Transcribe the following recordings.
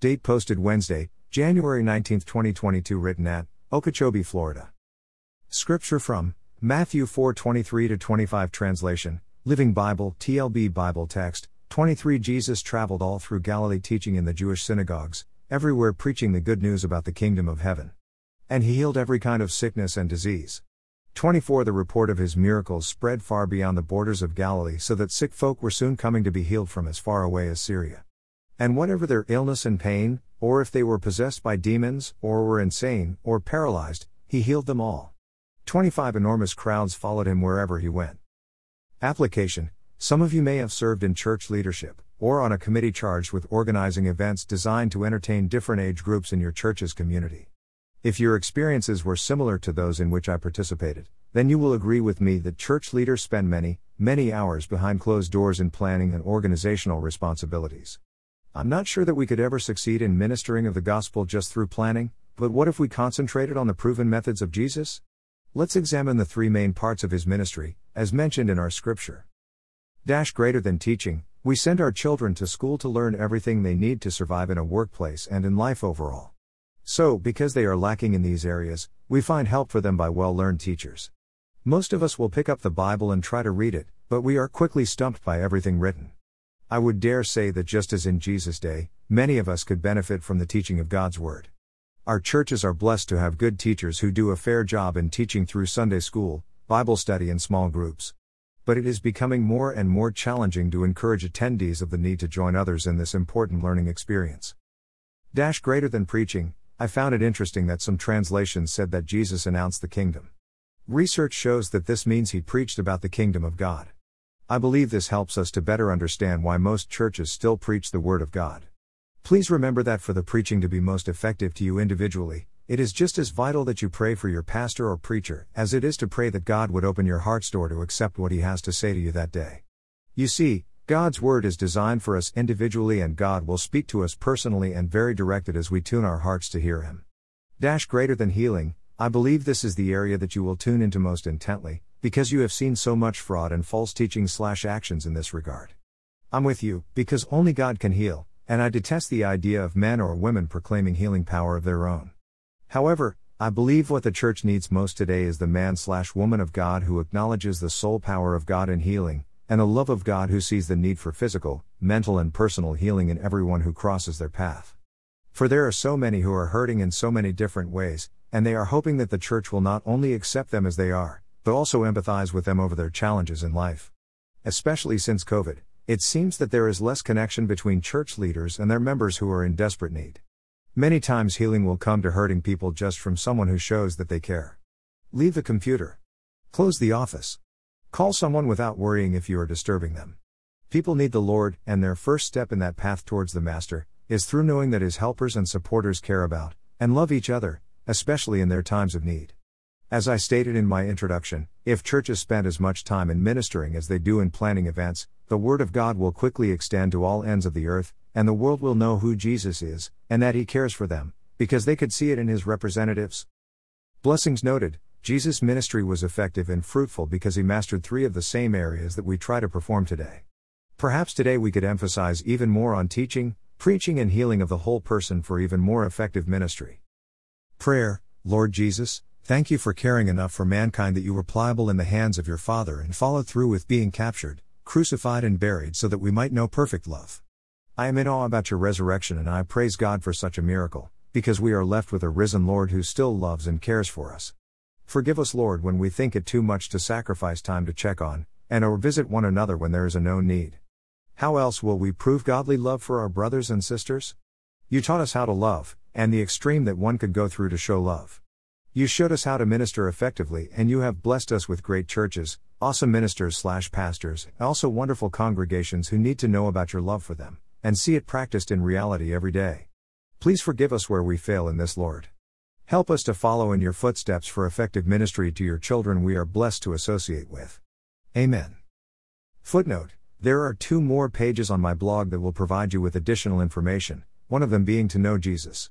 Date posted Wednesday, January 19, 2022, written at Okeechobee, Florida. Scripture from Matthew 4:23 to 25 translation, Living Bible, TLB Bible text, 23 Jesus traveled all through Galilee teaching in the Jewish synagogues, everywhere preaching the good news about the kingdom of heaven. And he healed every kind of sickness and disease. 24 The report of his miracles spread far beyond the borders of Galilee so that sick folk were soon coming to be healed from as far away as Syria. And whatever their illness and pain, or if they were possessed by demons, or were insane, or paralyzed, he healed them all. 25 Enormous crowds followed him wherever he went. Application Some of you may have served in church leadership, or on a committee charged with organizing events designed to entertain different age groups in your church's community. If your experiences were similar to those in which I participated, then you will agree with me that church leaders spend many, many hours behind closed doors in planning and organizational responsibilities. I'm not sure that we could ever succeed in ministering of the gospel just through planning, but what if we concentrated on the proven methods of Jesus? Let's examine the three main parts of his ministry, as mentioned in our scripture. Dash greater than teaching, we send our children to school to learn everything they need to survive in a workplace and in life overall. So, because they are lacking in these areas, we find help for them by well learned teachers. Most of us will pick up the Bible and try to read it, but we are quickly stumped by everything written. I would dare say that just as in Jesus' day, many of us could benefit from the teaching of God's Word. Our churches are blessed to have good teachers who do a fair job in teaching through Sunday school, Bible study, and small groups. But it is becoming more and more challenging to encourage attendees of the need to join others in this important learning experience. Dash greater than preaching, I found it interesting that some translations said that Jesus announced the kingdom. Research shows that this means he preached about the kingdom of God. I believe this helps us to better understand why most churches still preach the Word of God. Please remember that for the preaching to be most effective to you individually, it is just as vital that you pray for your pastor or preacher as it is to pray that God would open your heart's door to accept what he has to say to you that day. You see, God's Word is designed for us individually, and God will speak to us personally and very directed as we tune our hearts to hear Him. Dash greater than healing, I believe this is the area that you will tune into most intently, because you have seen so much fraud and false teaching slash actions in this regard. I'm with you, because only God can heal, and I detest the idea of men or women proclaiming healing power of their own. However, I believe what the church needs most today is the man slash woman of God who acknowledges the sole power of God in healing, and a love of God who sees the need for physical, mental, and personal healing in everyone who crosses their path. For there are so many who are hurting in so many different ways, and they are hoping that the church will not only accept them as they are, but also empathize with them over their challenges in life. Especially since COVID, it seems that there is less connection between church leaders and their members who are in desperate need. Many times healing will come to hurting people just from someone who shows that they care. Leave the computer. Close the office. Call someone without worrying if you are disturbing them. People need the Lord, and their first step in that path towards the Master is through knowing that His helpers and supporters care about and love each other, especially in their times of need. As I stated in my introduction, if churches spend as much time in ministering as they do in planning events, the Word of God will quickly extend to all ends of the earth, and the world will know who Jesus is, and that He cares for them, because they could see it in His representatives. Blessings noted, Jesus' ministry was effective and fruitful because he mastered three of the same areas that we try to perform today. Perhaps today we could emphasize even more on teaching, preaching, and healing of the whole person for even more effective ministry. Prayer Lord Jesus, thank you for caring enough for mankind that you were pliable in the hands of your Father and followed through with being captured, crucified, and buried so that we might know perfect love. I am in awe about your resurrection and I praise God for such a miracle, because we are left with a risen Lord who still loves and cares for us. Forgive us, Lord, when we think it too much to sacrifice time to check on, and or visit one another when there is a known need. How else will we prove godly love for our brothers and sisters? You taught us how to love, and the extreme that one could go through to show love. You showed us how to minister effectively, and you have blessed us with great churches, awesome ministers slash pastors, and also wonderful congregations who need to know about your love for them, and see it practiced in reality every day. Please forgive us where we fail in this, Lord. Help us to follow in your footsteps for effective ministry to your children we are blessed to associate with. Amen. Footnote There are two more pages on my blog that will provide you with additional information, one of them being to know Jesus.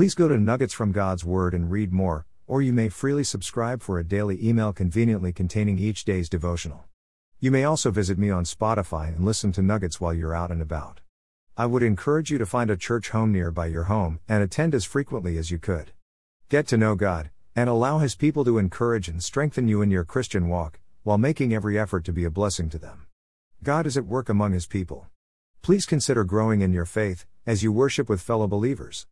please go to Nuggets from God's Word and read more, or you may freely subscribe for a daily email conveniently containing each day's devotional. You may also visit me on Spotify and listen to Nuggets while you're out and about. I would encourage you to find a church home nearby your home and attend as frequently as you could. Get to know God, and allow His people to encourage and strengthen you in your Christian walk, while making every effort to be a blessing to them. God is at work among His people. Please consider growing in your faith, as you worship with fellow believers.